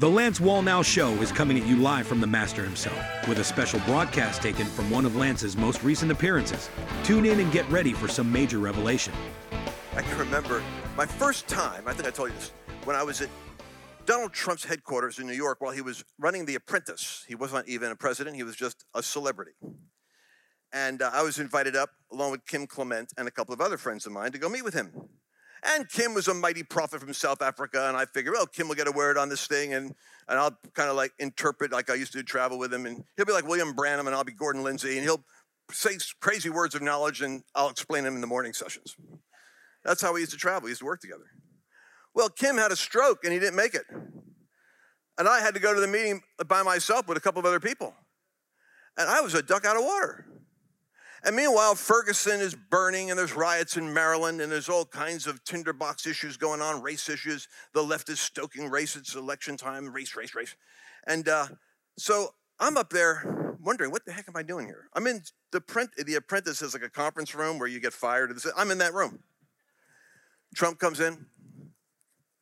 The Lance Wallnau Show is coming at you live from the Master himself, with a special broadcast taken from one of Lance's most recent appearances. Tune in and get ready for some major revelation. I can remember my first time, I think I told you this, when I was at Donald Trump's headquarters in New York while he was running The Apprentice. He wasn't even a president, he was just a celebrity. And uh, I was invited up along with Kim Clement and a couple of other friends of mine to go meet with him. And Kim was a mighty prophet from South Africa, and I figured, well, Kim will get a word on this thing, and, and I'll kind of like interpret like I used to travel with him, and he'll be like William Branham, and I'll be Gordon Lindsay, and he'll say crazy words of knowledge, and I'll explain them in the morning sessions. That's how we used to travel. We used to work together. Well, Kim had a stroke, and he didn't make it. And I had to go to the meeting by myself with a couple of other people. And I was a duck out of water. And meanwhile, Ferguson is burning, and there's riots in Maryland, and there's all kinds of tinderbox issues going on, race issues. The left is stoking race. It's election time, race, race, race. And uh, so I'm up there wondering, what the heck am I doing here? I'm in the print. The Apprentice is like a conference room where you get fired. I'm in that room. Trump comes in,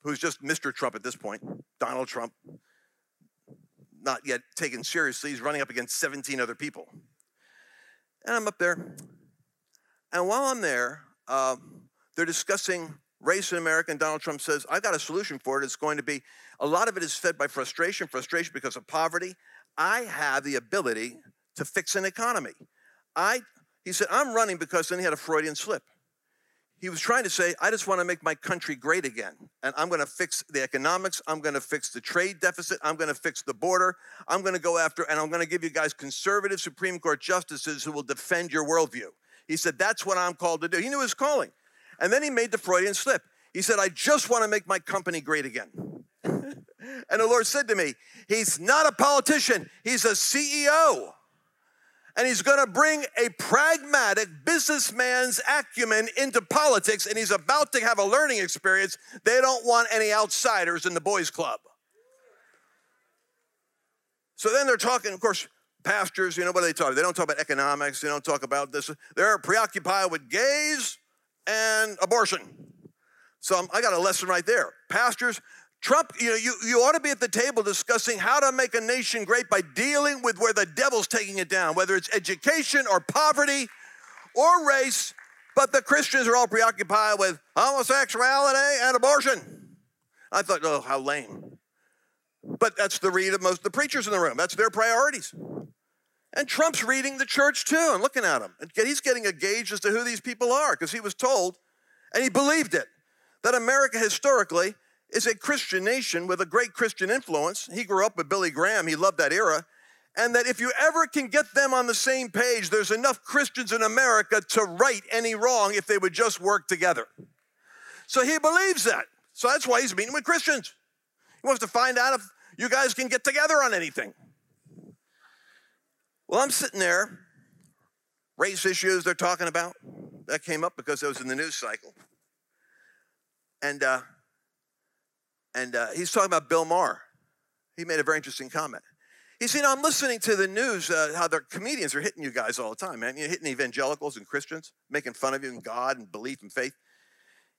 who's just Mr. Trump at this point, Donald Trump, not yet taken seriously. He's running up against 17 other people. And I'm up there. And while I'm there, uh, they're discussing race in America, and Donald Trump says, I've got a solution for it. It's going to be a lot of it is fed by frustration, frustration because of poverty. I have the ability to fix an economy. I, he said, I'm running because then he had a Freudian slip he was trying to say, I just want to make my country great again. And I'm going to fix the economics. I'm going to fix the trade deficit. I'm going to fix the border. I'm going to go after, and I'm going to give you guys conservative Supreme Court justices who will defend your worldview. He said, That's what I'm called to do. He knew his calling. And then he made the Freudian slip. He said, I just want to make my company great again. and the Lord said to me, He's not a politician, He's a CEO and he's going to bring a pragmatic businessman's acumen into politics, and he's about to have a learning experience. They don't want any outsiders in the boys' club. So then they're talking, of course, pastors, you know, what they talk? About? They don't talk about economics, they don't talk about this. They're preoccupied with gays and abortion. So I got a lesson right there. Pastors, Trump, you know, you, you ought to be at the table discussing how to make a nation great by dealing with where the devil's taking it down, whether it's education or poverty or race. But the Christians are all preoccupied with homosexuality and abortion. I thought, oh, how lame. But that's the read of most of the preachers in the room. That's their priorities. And Trump's reading the church too and looking at them. And he's getting a gauge as to who these people are because he was told, and he believed it, that America historically is a Christian nation with a great Christian influence. He grew up with Billy Graham, he loved that era. And that if you ever can get them on the same page, there's enough Christians in America to right any wrong if they would just work together. So he believes that. So that's why he's meeting with Christians. He wants to find out if you guys can get together on anything. Well, I'm sitting there, race issues they're talking about. That came up because it was in the news cycle. And uh, and uh, he's talking about Bill Maher. He made a very interesting comment. He said, I'm listening to the news, uh, how their comedians are hitting you guys all the time, man. You're hitting evangelicals and Christians, making fun of you and God and belief and faith.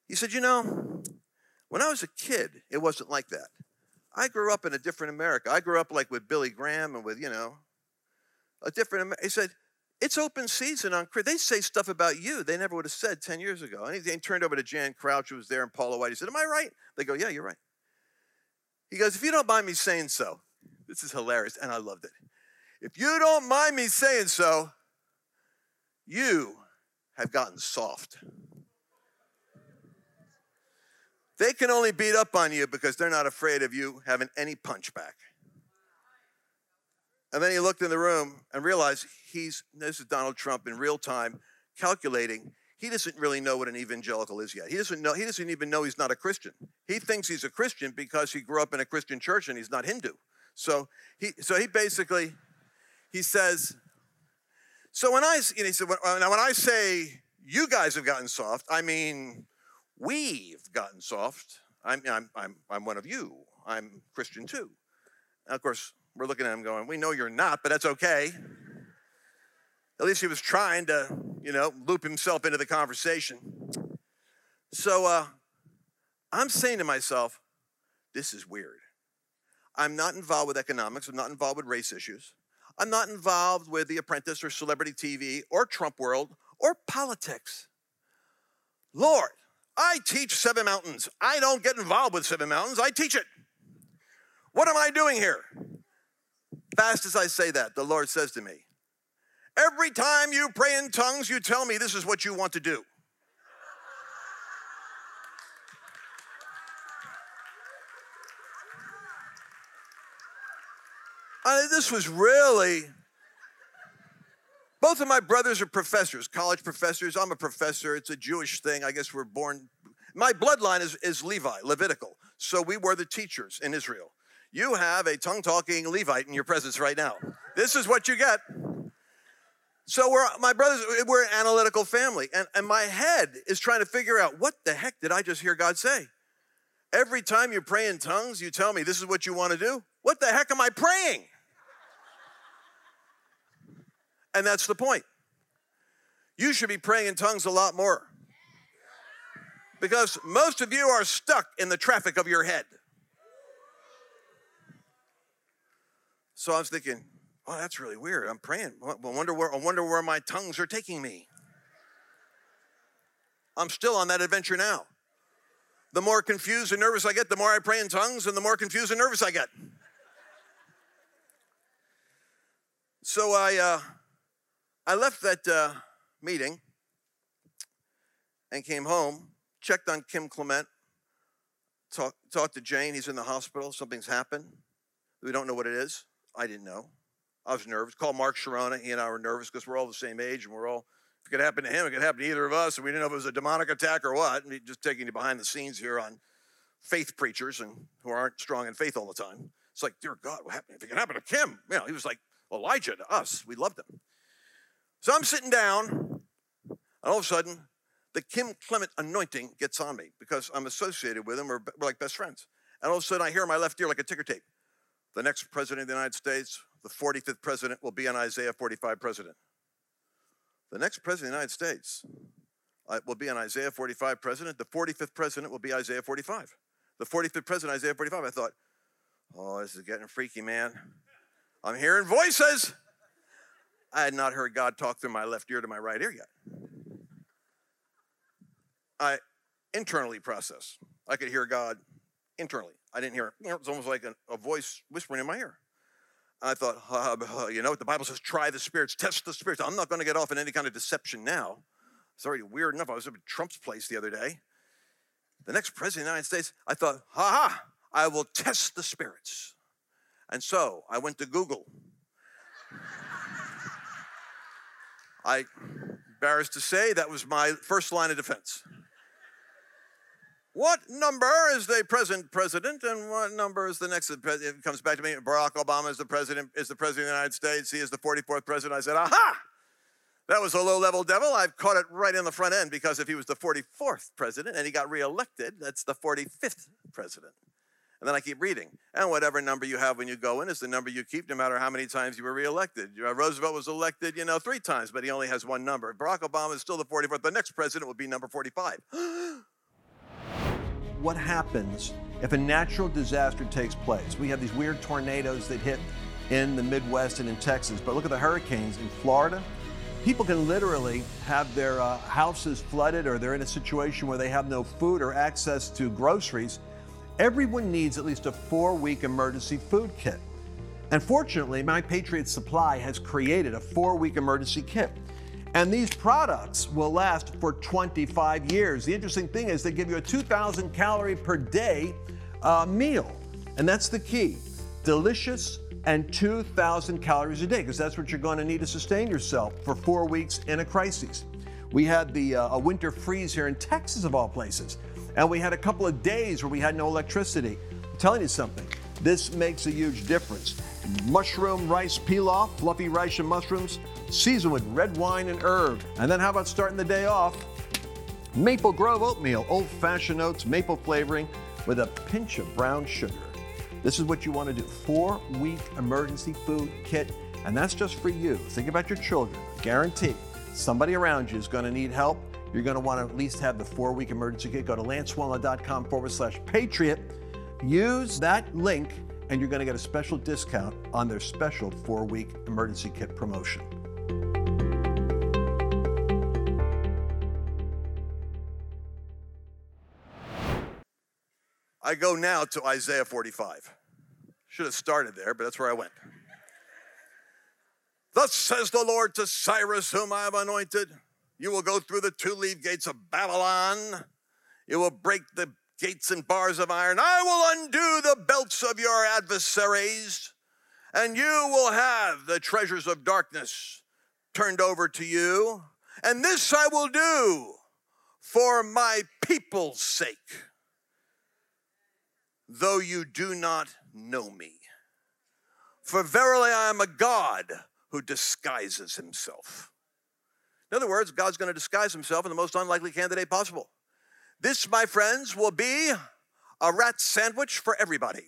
He said, You know, when I was a kid, it wasn't like that. I grew up in a different America. I grew up like with Billy Graham and with, you know, a different. He said, it's open season on They say stuff about you they never would have said 10 years ago. And he, he turned over to Jan Crouch, who was there, and Paula White. He said, Am I right? They go, Yeah, you're right. He goes, If you don't mind me saying so, this is hilarious, and I loved it. If you don't mind me saying so, you have gotten soft. They can only beat up on you because they're not afraid of you having any punchback. And then he looked in the room and realized he's, this is Donald Trump in real time, calculating he doesn't really know what an evangelical is yet. He doesn't know, he doesn't even know he's not a Christian. He thinks he's a Christian because he grew up in a Christian church and he's not Hindu. So he so he basically he says, so when I you know, he said, uh, now when I say you guys have gotten soft, I mean we've gotten soft. I'm I'm I'm, I'm one of you. I'm Christian too. And of course, we're looking at him going, we know you're not, but that's okay. At least he was trying to, you know, loop himself into the conversation. So uh, I'm saying to myself, this is weird. I'm not involved with economics. I'm not involved with race issues. I'm not involved with The Apprentice or celebrity TV or Trump world or politics. Lord, I teach Seven Mountains. I don't get involved with Seven Mountains, I teach it. What am I doing here? Fast as I say that, the Lord says to me, Every time you pray in tongues, you tell me this is what you want to do. I mean, this was really. Both of my brothers are professors, college professors. I'm a professor. It's a Jewish thing. I guess we're born. My bloodline is, is Levi, Levitical. So we were the teachers in Israel. You have a tongue talking Levite in your presence right now. This is what you get. So we're my brothers, eh, we're an analytical family, and, and my head is trying to figure out what the heck did I just hear God say? Every time you pray in tongues, you tell me this is what you want to do. What the heck am I praying? And that's the point. You should be praying in tongues a lot more. Because most of you are stuck in the traffic of your head. So I was thinking, oh, that's really weird. I'm praying. I wonder where, I wonder where my tongues are taking me. I'm still on that adventure now. The more confused and nervous I get, the more I pray in tongues, and the more confused and nervous I get. So I, uh, I left that uh, meeting and came home, checked on Kim Clement, talk, talked to Jane. He's in the hospital. Something's happened. We don't know what it is. I didn't know. I was nervous. Called Mark Chironna. He and I were nervous because we're all the same age and we're all, if it could happen to him, it could happen to either of us. And we didn't know if it was a demonic attack or what. And just taking you behind the scenes here on faith preachers and who aren't strong in faith all the time. It's like, dear God, what happened? If it can happen to Kim, you know, he was like Elijah to us. We loved him. So I'm sitting down, and all of a sudden, the Kim Clement anointing gets on me because I'm associated with him. We're, we're like best friends. And all of a sudden, I hear my left ear like a ticker tape. The next president of the United States, the 45th president, will be an Isaiah 45 president. The next president of the United States uh, will be an Isaiah 45 president. The 45th president will be Isaiah 45. The 45th president, Isaiah 45. I thought, oh, this is getting freaky, man. I'm hearing voices. I had not heard God talk through my left ear to my right ear yet. I internally process. I could hear God internally. I didn't hear it. was almost like a, a voice whispering in my ear. I thought, uh, you know what the Bible says, try the spirits, test the spirits. I'm not going to get off in any kind of deception now. It's already weird enough. I was at Trump's place the other day. The next president of the United States, I thought, ha ha, I will test the spirits. And so I went to Google I embarrassed to say that was my first line of defense. What number is the present president, and what number is the next? It comes back to me. Barack Obama is the president. Is the president of the United States? He is the 44th president. I said, "Aha! That was a low-level devil. I've caught it right in the front end because if he was the 44th president and he got reelected, that's the 45th president." And then I keep reading. And whatever number you have when you go in is the number you keep, no matter how many times you were reelected. Roosevelt was elected, you know, three times, but he only has one number. Barack Obama is still the 44th. The next president will be number 45. what happens if a natural disaster takes place? We have these weird tornadoes that hit in the Midwest and in Texas, but look at the hurricanes in Florida. People can literally have their uh, houses flooded or they're in a situation where they have no food or access to groceries Everyone needs at least a four week emergency food kit. And fortunately, My Patriot Supply has created a four week emergency kit. And these products will last for 25 years. The interesting thing is they give you a 2,000 calorie per day uh, meal. And that's the key delicious and 2,000 calories a day, because that's what you're going to need to sustain yourself for four weeks in a crisis. We had the uh, a winter freeze here in Texas, of all places. And we had a couple of days where we had no electricity. I'm telling you something, this makes a huge difference. Mushroom rice pilaf, fluffy rice and mushrooms, seasoned with red wine and herb. And then how about starting the day off? Maple Grove oatmeal, old fashioned oats, maple flavoring with a pinch of brown sugar. This is what you want to do four week emergency food kit, and that's just for you. Think about your children. Guarantee somebody around you is going to need help you're going to want to at least have the four week emergency kit. Go to lancewallnau.com forward slash patriot. Use that link and you're going to get a special discount on their special four week emergency kit promotion. I go now to Isaiah 45. Should have started there, but that's where I went. Thus says the Lord to Cyrus, whom I have anointed You will go through the two leaf gates of Babylon. You will break the gates and bars of iron. I will undo the belts of your adversaries, and you will have the treasures of darkness turned over to you. And this I will do for my people's sake, though you do not know me. For verily I am a God who disguises himself. In other words, God's going to disguise himself in the most unlikely candidate possible. This, my friends, will be a rat sandwich for everybody.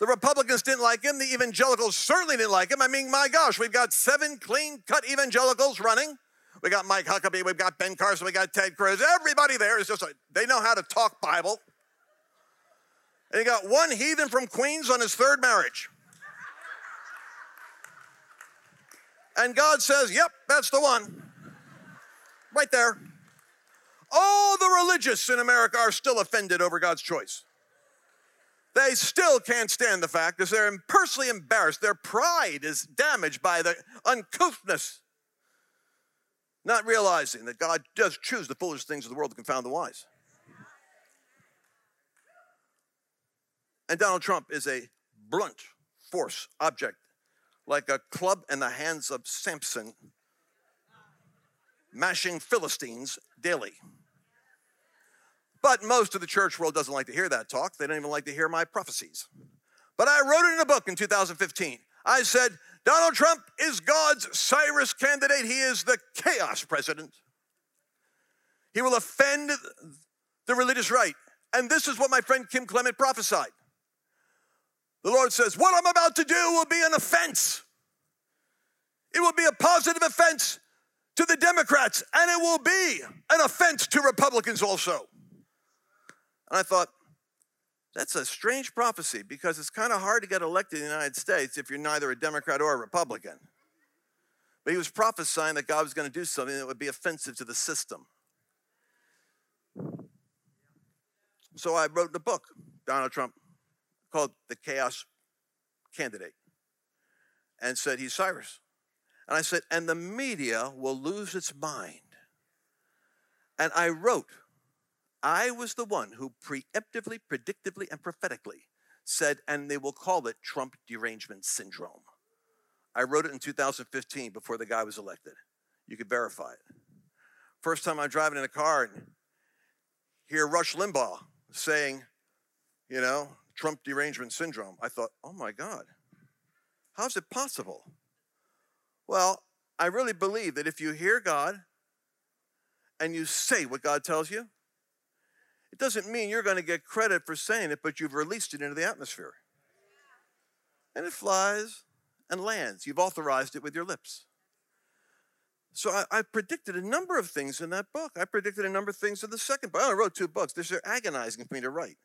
The Republicans didn't like him. The evangelicals certainly didn't like him. I mean, my gosh, we've got seven clean cut evangelicals running. We got Mike Huckabee, we've got Ben Carson, we got Ted Cruz. Everybody there is just like, they know how to talk Bible. And you got one heathen from Queens on his third marriage. And God says, Yep, that's the one. Right there. All the religious in America are still offended over God's choice. They still can't stand the fact because they're personally embarrassed. Their pride is damaged by the uncouthness, not realizing that God does choose the foolish things of the world to confound the wise. And Donald Trump is a blunt force object like a club in the hands of Samson, mashing Philistines daily. But most of the church world doesn't like to hear that talk. They don't even like to hear my prophecies. But I wrote it in a book in 2015. I said, Donald Trump is God's Cyrus candidate. He is the chaos president. He will offend the religious right. And this is what my friend Kim Clement prophesied. The Lord says, What I'm about to do will be an offense. It will be a positive offense to the Democrats, and it will be an offense to Republicans also. And I thought, that's a strange prophecy because it's kind of hard to get elected in the United States if you're neither a Democrat or a Republican. But he was prophesying that God was going to do something that would be offensive to the system. So I wrote the book, Donald Trump called The Chaos Candidate, and said he's Cyrus. And I said, and the media will lose its mind. And I wrote, I was the one who preemptively, predictively, and prophetically said, and they will call it Trump derangement syndrome. I wrote it in 2015 before the guy was elected. You could verify it. First time I'm driving in a car and hear Rush Limbaugh saying, you know, Trump derangement syndrome. I thought, oh my God, how's it possible? Well, I really believe that if you hear God and you say what God tells you, it doesn't mean you're going to get credit for saying it, but you've released it into the atmosphere. And it flies and lands. You've authorized it with your lips. So I, I, predicted a number of things in that book. I predicted a number of things in the second book. I only wrote two books. They're agonizing for me to write.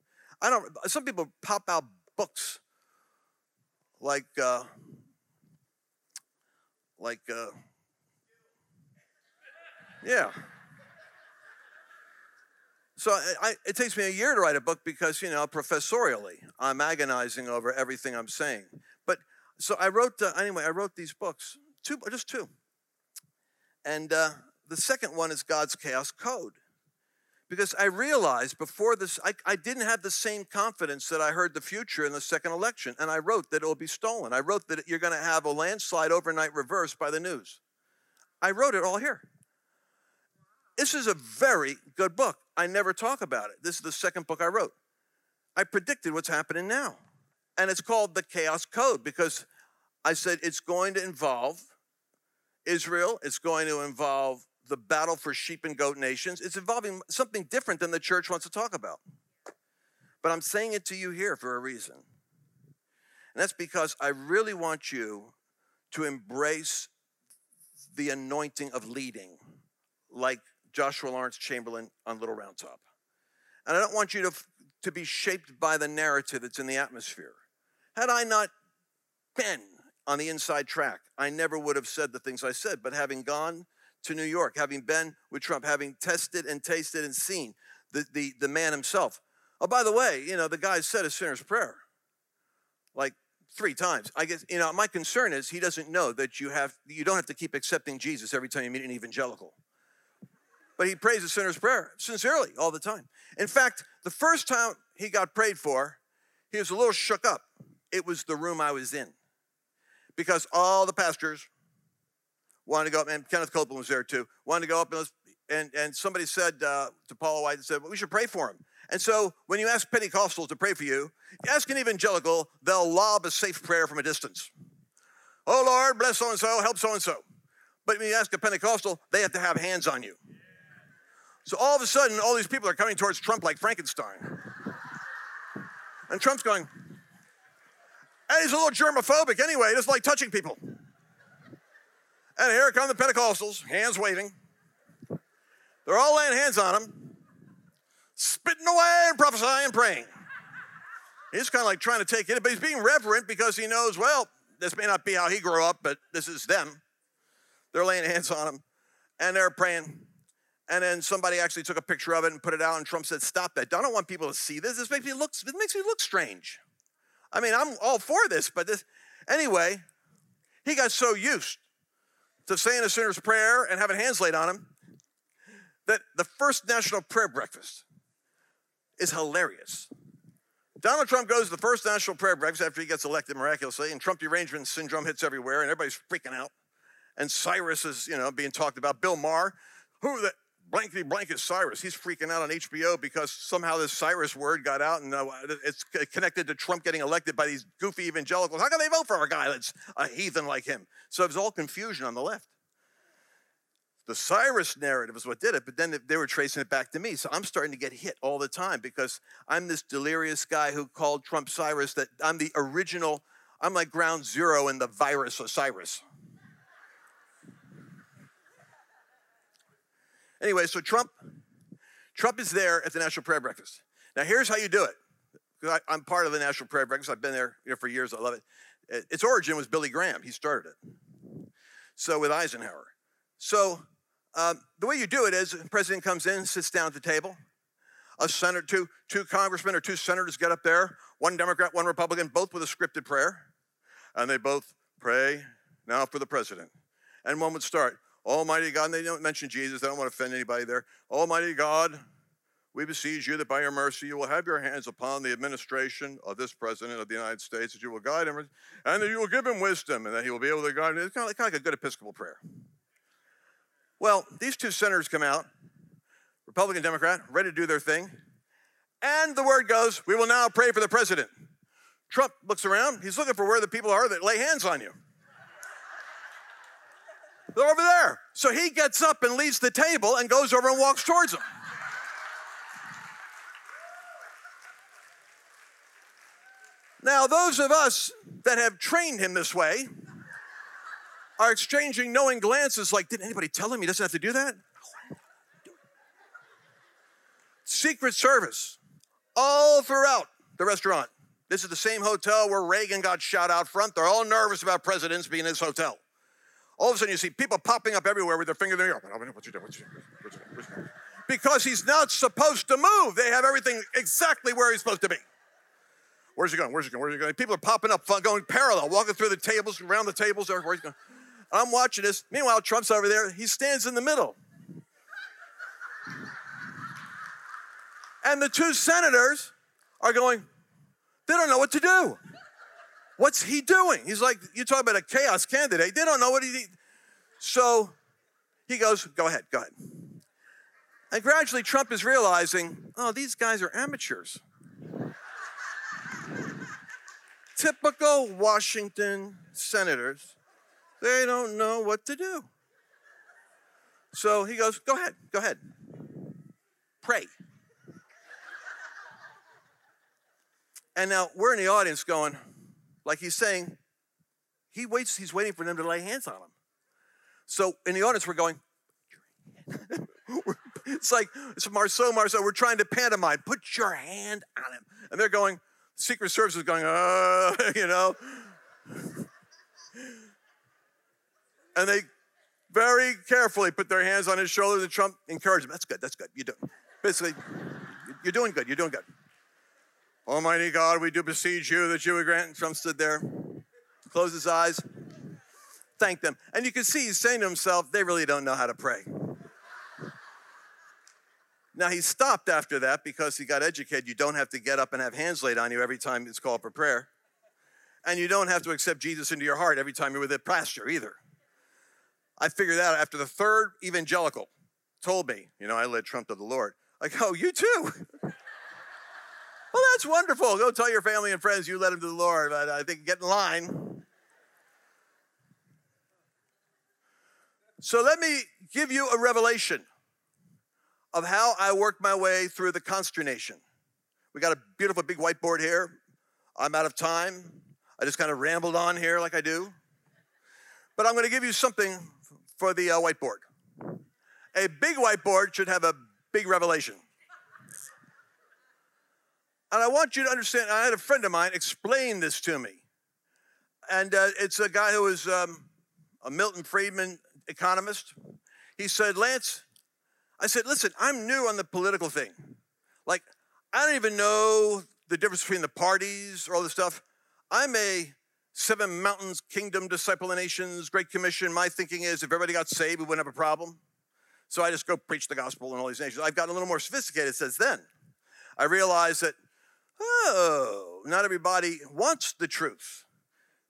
I don't. Some people pop out books like uh, like uh, yeah. So I, it takes me a year to write a book because you know professorially I'm agonizing over everything I'm saying. But so I wrote uh, anyway. I wrote these books, two, just two, and uh, the second one is God's Chaos Code because I realized before this, I, I, didn't have the same confidence that I heard the future in the second election. And I wrote that it will be stolen. I wrote that you're going to have a landslide overnight reverse by the news. I wrote it all here. This is a very good book. I never talk about it. This is the second book I wrote. I predicted what's happening now. And it's called The Chaos Code because I said it's going to involve Israel, it's going to involve the battle for sheep and goat nations. It's involving something different than the church wants to talk about. But I'm saying it to you here for a reason. And that's because I really want you to embrace the anointing of leading, like Joshua Lawrence Chamberlain on Little Round Top. And I don't want you to to be shaped by the narrative that's in the atmosphere. Had I not been on the inside track, I never would have said the things I said. But having gone to New York, having been with Trump, having tested and tasted and seen the, the, the man himself. Oh, by the way, you know, the guy said a sinner's prayer like three times. I guess, you know, my concern is he doesn't know that you have, you don't have to keep accepting Jesus every time you meet an evangelical. But he prays a sinner's prayer sincerely all the time. In fact, the first time he got prayed for, he was a little shook up. It was the room I was in. Because all the pastors wanted to go up, and Kenneth Copeland was there too, wanted to go up and, and, and somebody said uh, to Paul White, said, well, we should pray for him. And so when you ask Pentecostals to pray for you, ask an evangelical, they'll lob a safe prayer from a distance. Oh Lord, bless so and so, help so and so. But when you ask a Pentecostal, they have to have hands on you. So all of a sudden, all these people are coming towards Trump like Frankenstein. And Trump's going, and he's a little germophobic anyway, just like touching people. And here come the Pentecostals, hands waving. They're all laying hands on him, spitting away and prophesying and praying. He's kind of like trying to take it, but he's being reverent because he knows, well, this may not be how he grew up, but this is them. They're laying hands on him and they're praying. And then somebody actually took a picture of it and put it out, and Trump said, Stop that. I don't want people to see this. This makes me look, this makes me look strange. I mean, I'm all for this, but this anyway, he got so used to saying a sinner's prayer and having hands laid on him that the first national prayer breakfast is hilarious. Donald Trump goes to the first national prayer breakfast after he gets elected miraculously, and Trump derangement syndrome hits everywhere, and everybody's freaking out. And Cyrus is, you know, being talked about. Bill Maher, who the blankety blank is Cyrus. He's freaking out on HBO because somehow this Cyrus word got out and uh, it's connected to Trump getting elected by these goofy evangelicals. How can they vote for a guy that's a heathen like him? So it was all confusion on the left. The Cyrus narrative is what did it, but then they were tracing it back to me. So I'm starting to get hit all the time because I'm this delirious guy who called Trump Cyrus that I'm the original, I'm like ground zero in the virus of Cyrus. Anyway, so Trump, Trump is there at the National Prayer Breakfast. Now, here's how you do it. I, am part of the National Prayer Breakfast. I've been there you know, for years. I love it. Its origin was Billy Graham. He started it. So with Eisenhower. So um, the way you do it is the president comes in, sits down at the table. A senator, two, two congressmen or two senators get up there, one Democrat, one Republican, both with a scripted prayer. And they both pray now for the president. And one would start, Almighty God, and they don't mention Jesus, they don't want to offend anybody there. Almighty God, we beseech you that by your mercy you will have your hands upon the administration of this president of the United States, that you will guide him, and that you will give him wisdom, and that he will be able to guide him. It's kind of, like a good Episcopal prayer. Well, these two senators come out, Republican, Democrat, ready to do their thing, and the word goes, We will now pray for the president. Trump looks around, he's looking for where the people are that lay hands on you. They're over there. So he gets up and leaves the table and goes over and walks towards them. Now, those of us that have trained him this way are exchanging knowing glances like, did anybody tell him he doesn't have to do that? Secret Service all throughout the restaurant. This is the same hotel where Reagan got shot out front. They're all nervous about presidents being in this hotel. All of a sudden, you see people popping up everywhere with their finger in the air. What you doing? What you doing? Because he's not supposed to move. They have everything exactly where he's supposed to be. Where's he going? Where's he going? Where's he going? People are popping up, going parallel, walking through the tables, around the tables. Where's he going? I'm watching this. Meanwhile, Trump's over there. He stands in the middle. And the two senators are going, they don't know what to do. What's he doing? He's like, you talk about a chaos candidate. They don't know what he. So he goes, go ahead, go ahead. And gradually, Trump is realizing, oh, these guys are amateurs. Typical Washington senators, they don't know what to do. So he goes, go ahead, go ahead. Pray. And now we're in the audience going, like he's saying, he waits, he's waiting for them to lay hands on him. So in the audience, we're going, It's like, it's Marceau, Marceau, we're trying to pantomime. Put your hand on him. And they're going, Secret Service is going, uh, you know. and they very carefully put their hands on his shoulders and Trump encouraged him. That's good, that's good. You do. Basically, you're doing good, you're doing good. Almighty God, we do beseech you that you would grant. Trump stood there, closed his eyes, thanked them. And you can see he's saying to himself, they really don't know how to pray. Now he stopped after that because he got educated. You don't have to get up and have hands laid on you every time it's called for prayer. And you don't have to accept Jesus into your heart every time you're with a pastor either. I figured that out after the third evangelical told me, you know, I led Trump to the Lord. Like, oh, you too. well, that's wonderful. Go tell your family and friends you led him to the Lord. But I think get in line. So let me give you a revelation of how I worked my way through the consternation. We got a beautiful big whiteboard here. I'm out of time. I just kind of rambled on here like I do. But I'm going to give you something for the uh, whiteboard. A big whiteboard should have a big revelation. And I want you to understand, I had a friend of mine explain this to me. And uh, it's a guy who is um, a Milton Friedman economist. He said, Lance, I said, listen, I'm new on the political thing. Like, I don't even know the difference between the parties or all this stuff. I'm a Seven Mountains Kingdom Disciple of Nations, Great Commission. My thinking is if everybody got saved, we wouldn't have a problem. So I just go preach the gospel in all these nations. I've gotten a little more sophisticated since then. I realized that, oh, not everybody wants the truth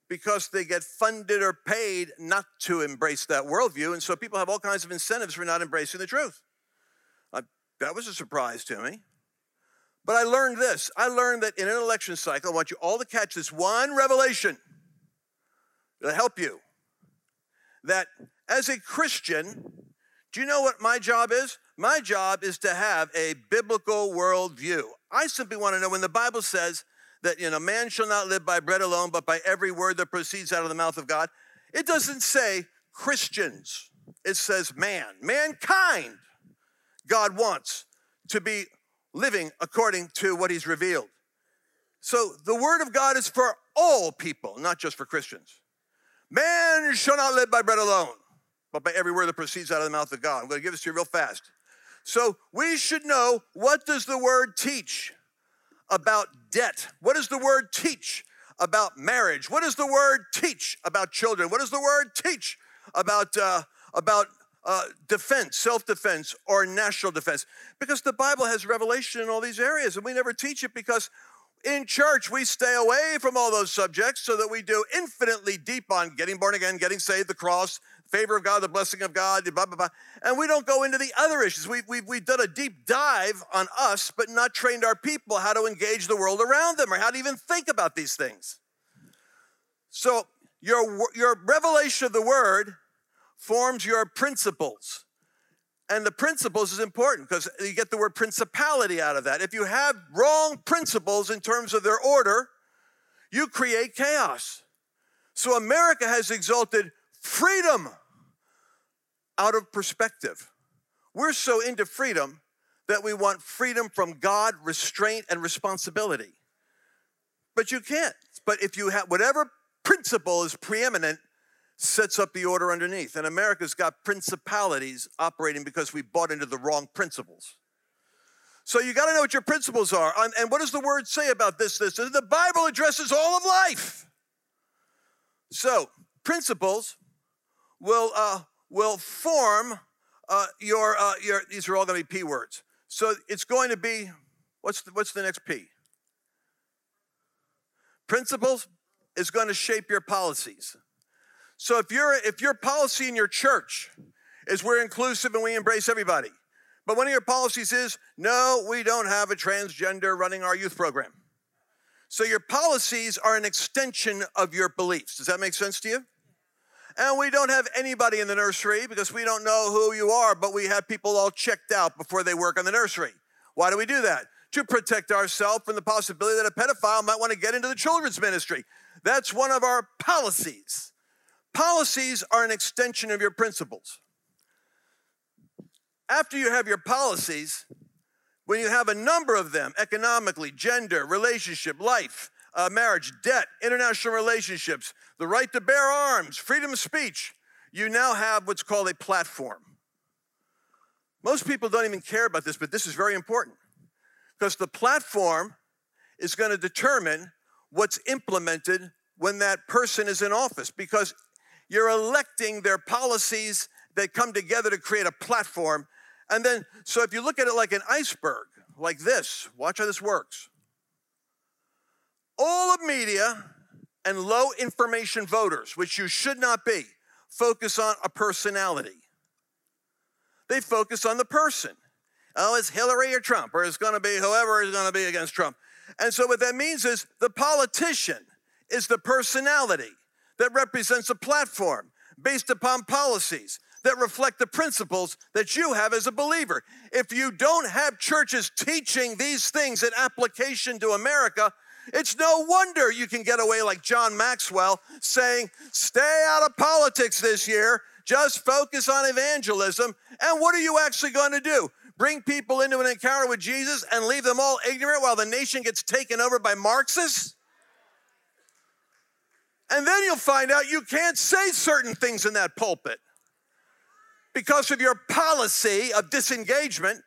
because they get funded or paid not to embrace that worldview. And so people have all kinds of incentives for not embracing the truth. That was a surprise to me. But I learned this. I learned that in an election cycle, I want you all to catch this one revelation that'll help you. That as a Christian, do you know what my job is? My job is to have a biblical worldview. I simply want to know when the Bible says that you know man shall not live by bread alone, but by every word that proceeds out of the mouth of God. It doesn't say Christians. It says man, mankind. God wants to be living according to what He's revealed. So the Word of God is for all people, not just for Christians. Man shall not live by bread alone, but by every word that proceeds out of the mouth of God. I'm going to give this to you real fast. So we should know what does the Word teach about debt? What does the Word teach about marriage? What does the Word teach about children? What does the Word teach about uh, about uh, defense, self defense, or national defense. Because the Bible has revelation in all these areas, and we never teach it because in church we stay away from all those subjects so that we do infinitely deep on getting born again, getting saved, the cross, favor of God, the blessing of God, blah, blah, blah. And we don't go into the other issues. We, we, we've done a deep dive on us, but not trained our people how to engage the world around them or how to even think about these things. So, your, your revelation of the word forms your principles. And the principles is important because you get the word principality out of that. If you have wrong principles in terms of their order, you create chaos. So America has exalted freedom out of perspective. We're so into freedom that we want freedom from God, restraint, and responsibility. But you can't. But if you have whatever principle is preeminent sets up the order underneath. And America's got principalities operating because we bought into the wrong principles. So you got to know what your principles are. And what does the word say about this? This the Bible addresses all of life. So principles will uh, will form uh, your uh, your. These are all going to be p words. So it's going to be what's the, what's the next p? Principles is going to shape your policies. So if your if your policy in your church is we're inclusive and we embrace everybody, but one of your policies is no, we don't have a transgender running our youth program. So your policies are an extension of your beliefs. Does that make sense to you? And we don't have anybody in the nursery because we don't know who you are, but we have people all checked out before they work in the nursery. Why do we do that? To protect ourselves from the possibility that a pedophile might want to get into the children's ministry. That's one of our policies. Policies are an extension of your principles. after you have your policies, when you have a number of them economically, gender, relationship, life, uh, marriage, debt, international relationships, the right to bear arms, freedom of speech you now have what's called a platform. Most people don't even care about this, but this is very important because the platform is going to determine what's implemented when that person is in office because you're electing their policies that come together to create a platform. And then, so if you look at it like an iceberg, like this, watch how this works. All of media and low information voters, which you should not be, focus on a personality. They focus on the person. Oh, it's Hillary or Trump, or it's going to be whoever is going to be against Trump. And so, what that means is the politician is the personality that represents a platform based upon policies that reflect the principles that you have as a believer. If you don't have churches teaching these things in application to America, it's no wonder you can get away like John Maxwell saying, stay out of politics this year, just focus on evangelism. And what are you actually going to do? Bring people into an encounter with Jesus and leave them all ignorant while the nation gets taken over by Marxists? And then you'll find out you can't say certain things in that pulpit because of your policy of disengagement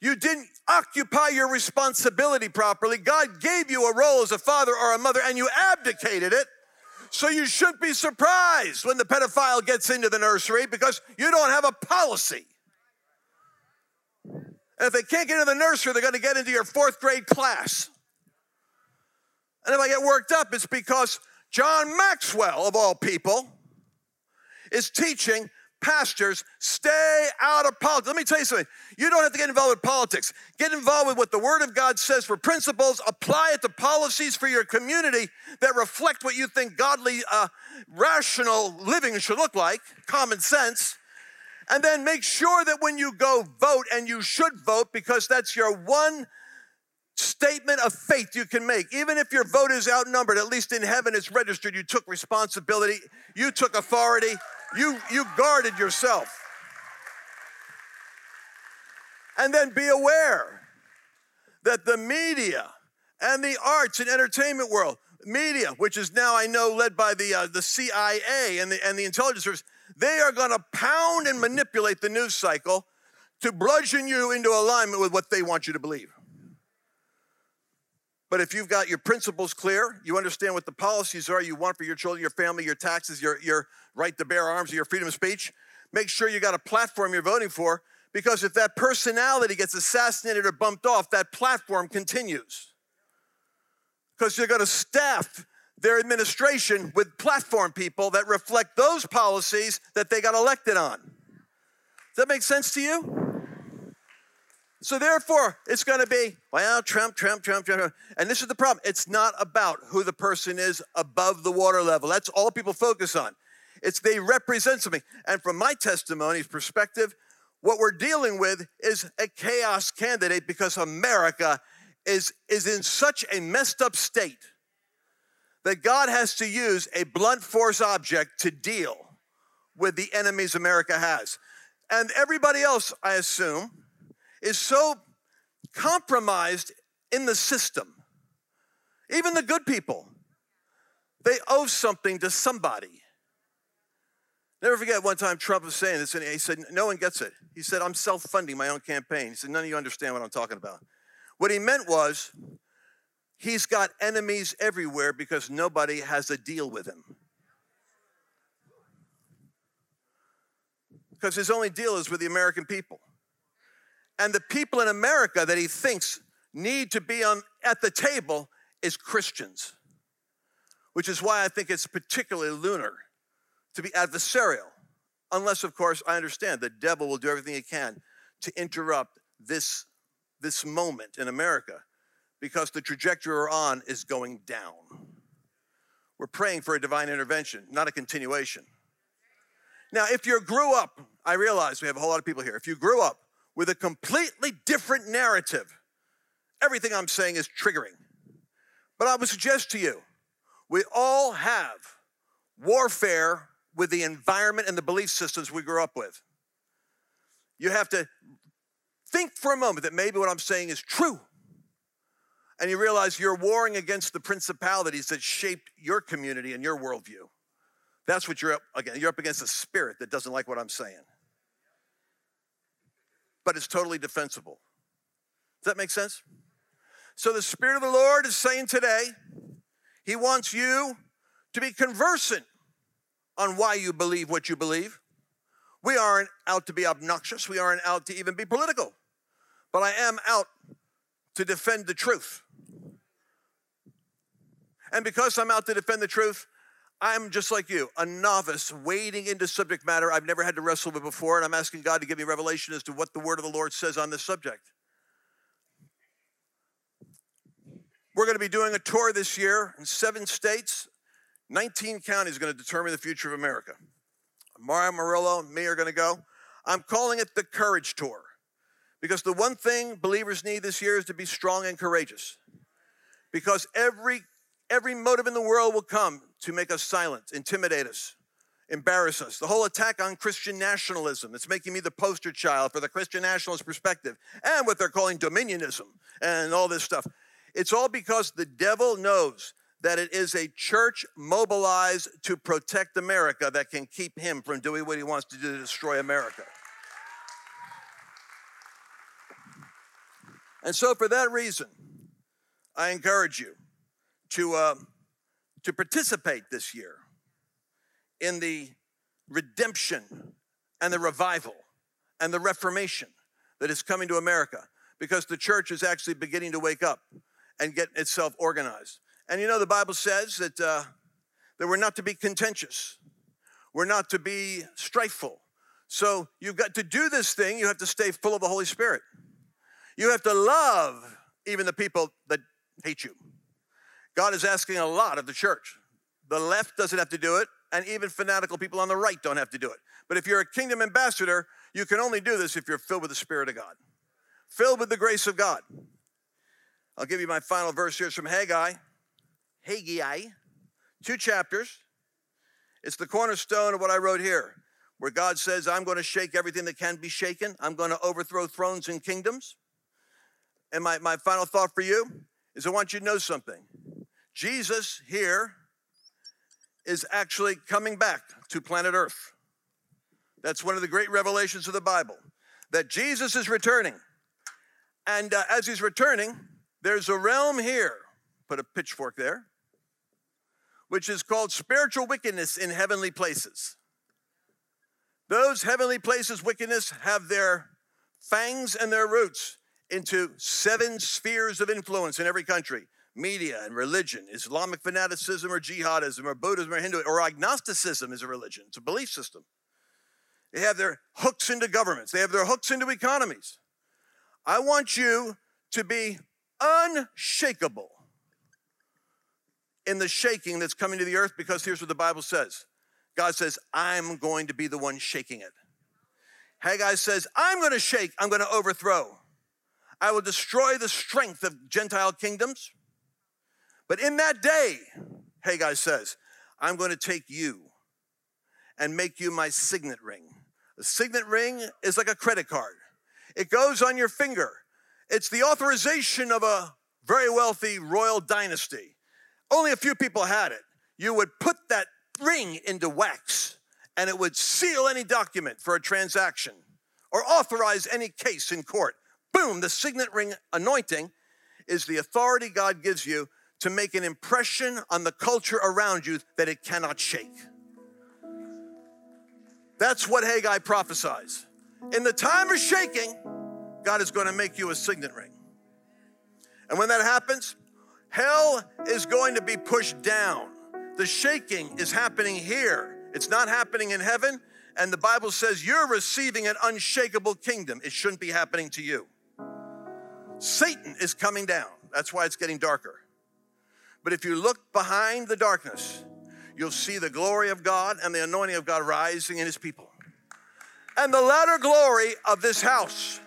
you didn't occupy your responsibility properly. God gave you a role as a father or a mother and you abdicated it. So you shouldn't be surprised when the pedophile gets into the nursery because you don't have a policy. And if they can't get into the nursery, they're going to get into your fourth grade class. And if I get worked up, it's because John Maxwell, of all people, is teaching pastors, stay out of politics. Let me tell you something. You don't have to get involved with politics. Get involved with what the Word of God says for principles, apply it to policies for your community that reflect what you think godly, uh, rational living should look like, common sense. And then make sure that when you go vote, and you should vote because that's your one statement of faith you can make. Even if your vote is outnumbered, at least in heaven it's registered. You took responsibility, you took authority, you, you guarded yourself. And then be aware that the media and the arts and entertainment world, media, which is now I know led by the, uh, the CIA and the, and the intelligence service, they are going to pound and manipulate the news cycle to bludgeon you into alignment with what they want you to believe. But if you've got your principles clear, you understand what the policies are you want for your children, your family, your taxes, your, your right to bear arms, your freedom of speech, make sure you got a platform you're voting for because if that personality gets assassinated or bumped off, that platform continues. Because you're going to staff their administration with platform people that reflect those policies that they got elected on. Does that make sense to you? So therefore, it's going to be, well, Trump, Trump, Trump, Trump. And this is the problem. It's not about who the person is above the water level. That's all people focus on. It's they represent something. And from my testimony's perspective, what we're dealing with is a chaos candidate because America is, is in such a messed up state that God has to use a blunt force object to deal with the enemies America has. And everybody else, I assume, is so compromised in the system. Even the good people, they owe something to somebody. Never forget one time Trump was saying this, and he said, No one gets it. He said, I'm self funding my own campaign. He said, None of you understand what I'm talking about. What he meant was, he's got enemies everywhere because nobody has a deal with him. Because his only deal is with the American people and the people in America that he thinks need to be on at the table is Christians. Which is why I think it's particularly lunar to be adversarial. Unless, of course, I understand the devil will do everything he can to interrupt this, this moment in America because the trajectory we're on is going down. We're praying for a divine intervention, not a continuation. Now, if you grew up, I realize we have a whole lot of people here. If you grew up with a completely different narrative. Everything I'm saying is triggering. But I would suggest to you, we all have warfare with the environment and the belief systems we grew up with. You have to think for a moment that maybe what I'm saying is true. And you realize you're warring against the principalities that shaped your community and your worldview. That's what you're up against. You're up against a spirit that doesn't like what I'm saying. But it's totally defensible. Does that make sense? So the Spirit of the Lord is saying today, He wants you to be conversant on why you believe what you believe. We aren't out to be obnoxious, we aren't out to even be political, but I am out to defend the truth. And because I'm out to defend the truth, I'm just like you, a novice wading into subject matter I've never had to wrestle with before, and I'm asking God to give me revelation as to what the word of the Lord says on this subject. We're going to be doing a tour this year in seven states. 19 counties are going to determine the future of America. Mario Murillo and me are going to go. I'm calling it the Courage Tour because the one thing believers need this year is to be strong and courageous. Because every every motive in the world will come to make us silent, intimidate us, embarrass us. The whole attack on Christian nationalism, it's making me the poster child for the Christian nationalist perspective and what they're calling dominionism and all this stuff. It's all because the devil knows that it is a church mobilized to protect America that can keep him from doing what he wants to do to destroy America. And so, for that reason, I encourage you to, uh, to participate this year in the redemption and the revival and the reformation that is coming to America because the church is actually beginning to wake up and get itself organized. And you know, the Bible says that, uh, that we're not to be contentious, we're not to be strifeful. So you've got to do this thing, you have to stay full of the Holy Spirit. You have to love even the people that hate you. God is asking a lot of the church. The left doesn't have to do it, and even fanatical people on the right don't have to do it. But if you're a kingdom ambassador, you can only do this if you're filled with the Spirit of God, filled with the grace of God. I'll give you my final verse here. It's from Haggai. Haggai, two chapters. It's the cornerstone of what I wrote here, where God says, I'm going to shake everything that can be shaken. I'm going to overthrow thrones and kingdoms. And my, my final thought for you is I want you to know something. Jesus here is actually coming back to planet Earth. That's one of the great revelations of the Bible that Jesus is returning. And uh, as he's returning, there's a realm here, put a pitchfork there, which is called spiritual wickedness in heavenly places. Those heavenly places, wickedness, have their fangs and their roots into seven spheres of influence in every country media and religion, Islamic fanaticism or jihadism or Buddhism or Hindu or agnosticism is a religion, it's a belief system. They have their hooks into governments, they have their hooks into economies. I want you to be unshakable in the shaking that's coming to the earth because here's what the Bible says God says, I'm going to be the one shaking it. Haggai says, I'm going to shake, I'm going to overthrow. I will destroy the strength of Gentile kingdoms. But in that day, Haggai says, I'm going to take you and make you my signet ring. A signet ring is like a credit card, it goes on your finger. It's the authorization of a very wealthy royal dynasty. Only a few people had it. You would put that ring into wax and it would seal any document for a transaction or authorize any case in court. Boom, the signet ring anointing is the authority God gives you to make an impression on the culture around you that it cannot shake. That's what Haggai prophesies. In the time of shaking, God is going to make you a signet ring. And when that happens, hell is going to be pushed down. The shaking is happening here, it's not happening in heaven. And the Bible says you're receiving an unshakable kingdom. It shouldn't be happening to you. Satan is coming down. That's why it's getting darker. But if you look behind the darkness, you'll see the glory of God and the anointing of God rising in his people. And the latter glory of this house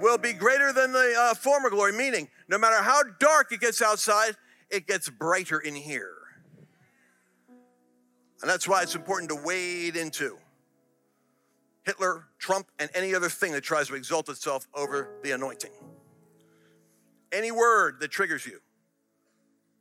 will be greater than the uh, former glory, meaning no matter how dark it gets outside, it gets brighter in here. And that's why it's important to wade into Hitler, Trump, and any other thing that tries to exalt itself over the anointing. Any word that triggers you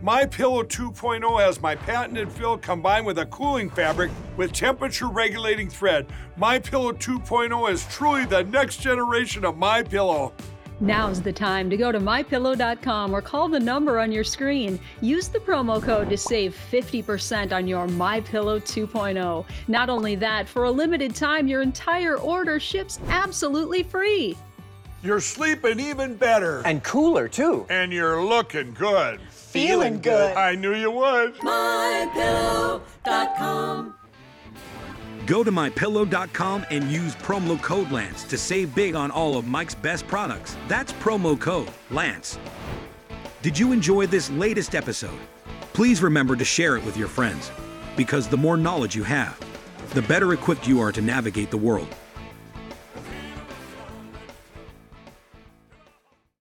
My Pillow 2.0 has my patented fill combined with a cooling fabric with temperature regulating thread. My Pillow 2.0 is truly the next generation of My Pillow. Now's the time to go to mypillow.com or call the number on your screen. Use the promo code to save 50% on your MyPillow 2.0. Not only that, for a limited time, your entire order ships absolutely free. You're sleeping even better. And cooler, too. And you're looking good. Feeling good. I knew you would. MyPillow.com. Go to mypillow.com and use promo code Lance to save big on all of Mike's best products. That's promo code Lance. Did you enjoy this latest episode? Please remember to share it with your friends because the more knowledge you have, the better equipped you are to navigate the world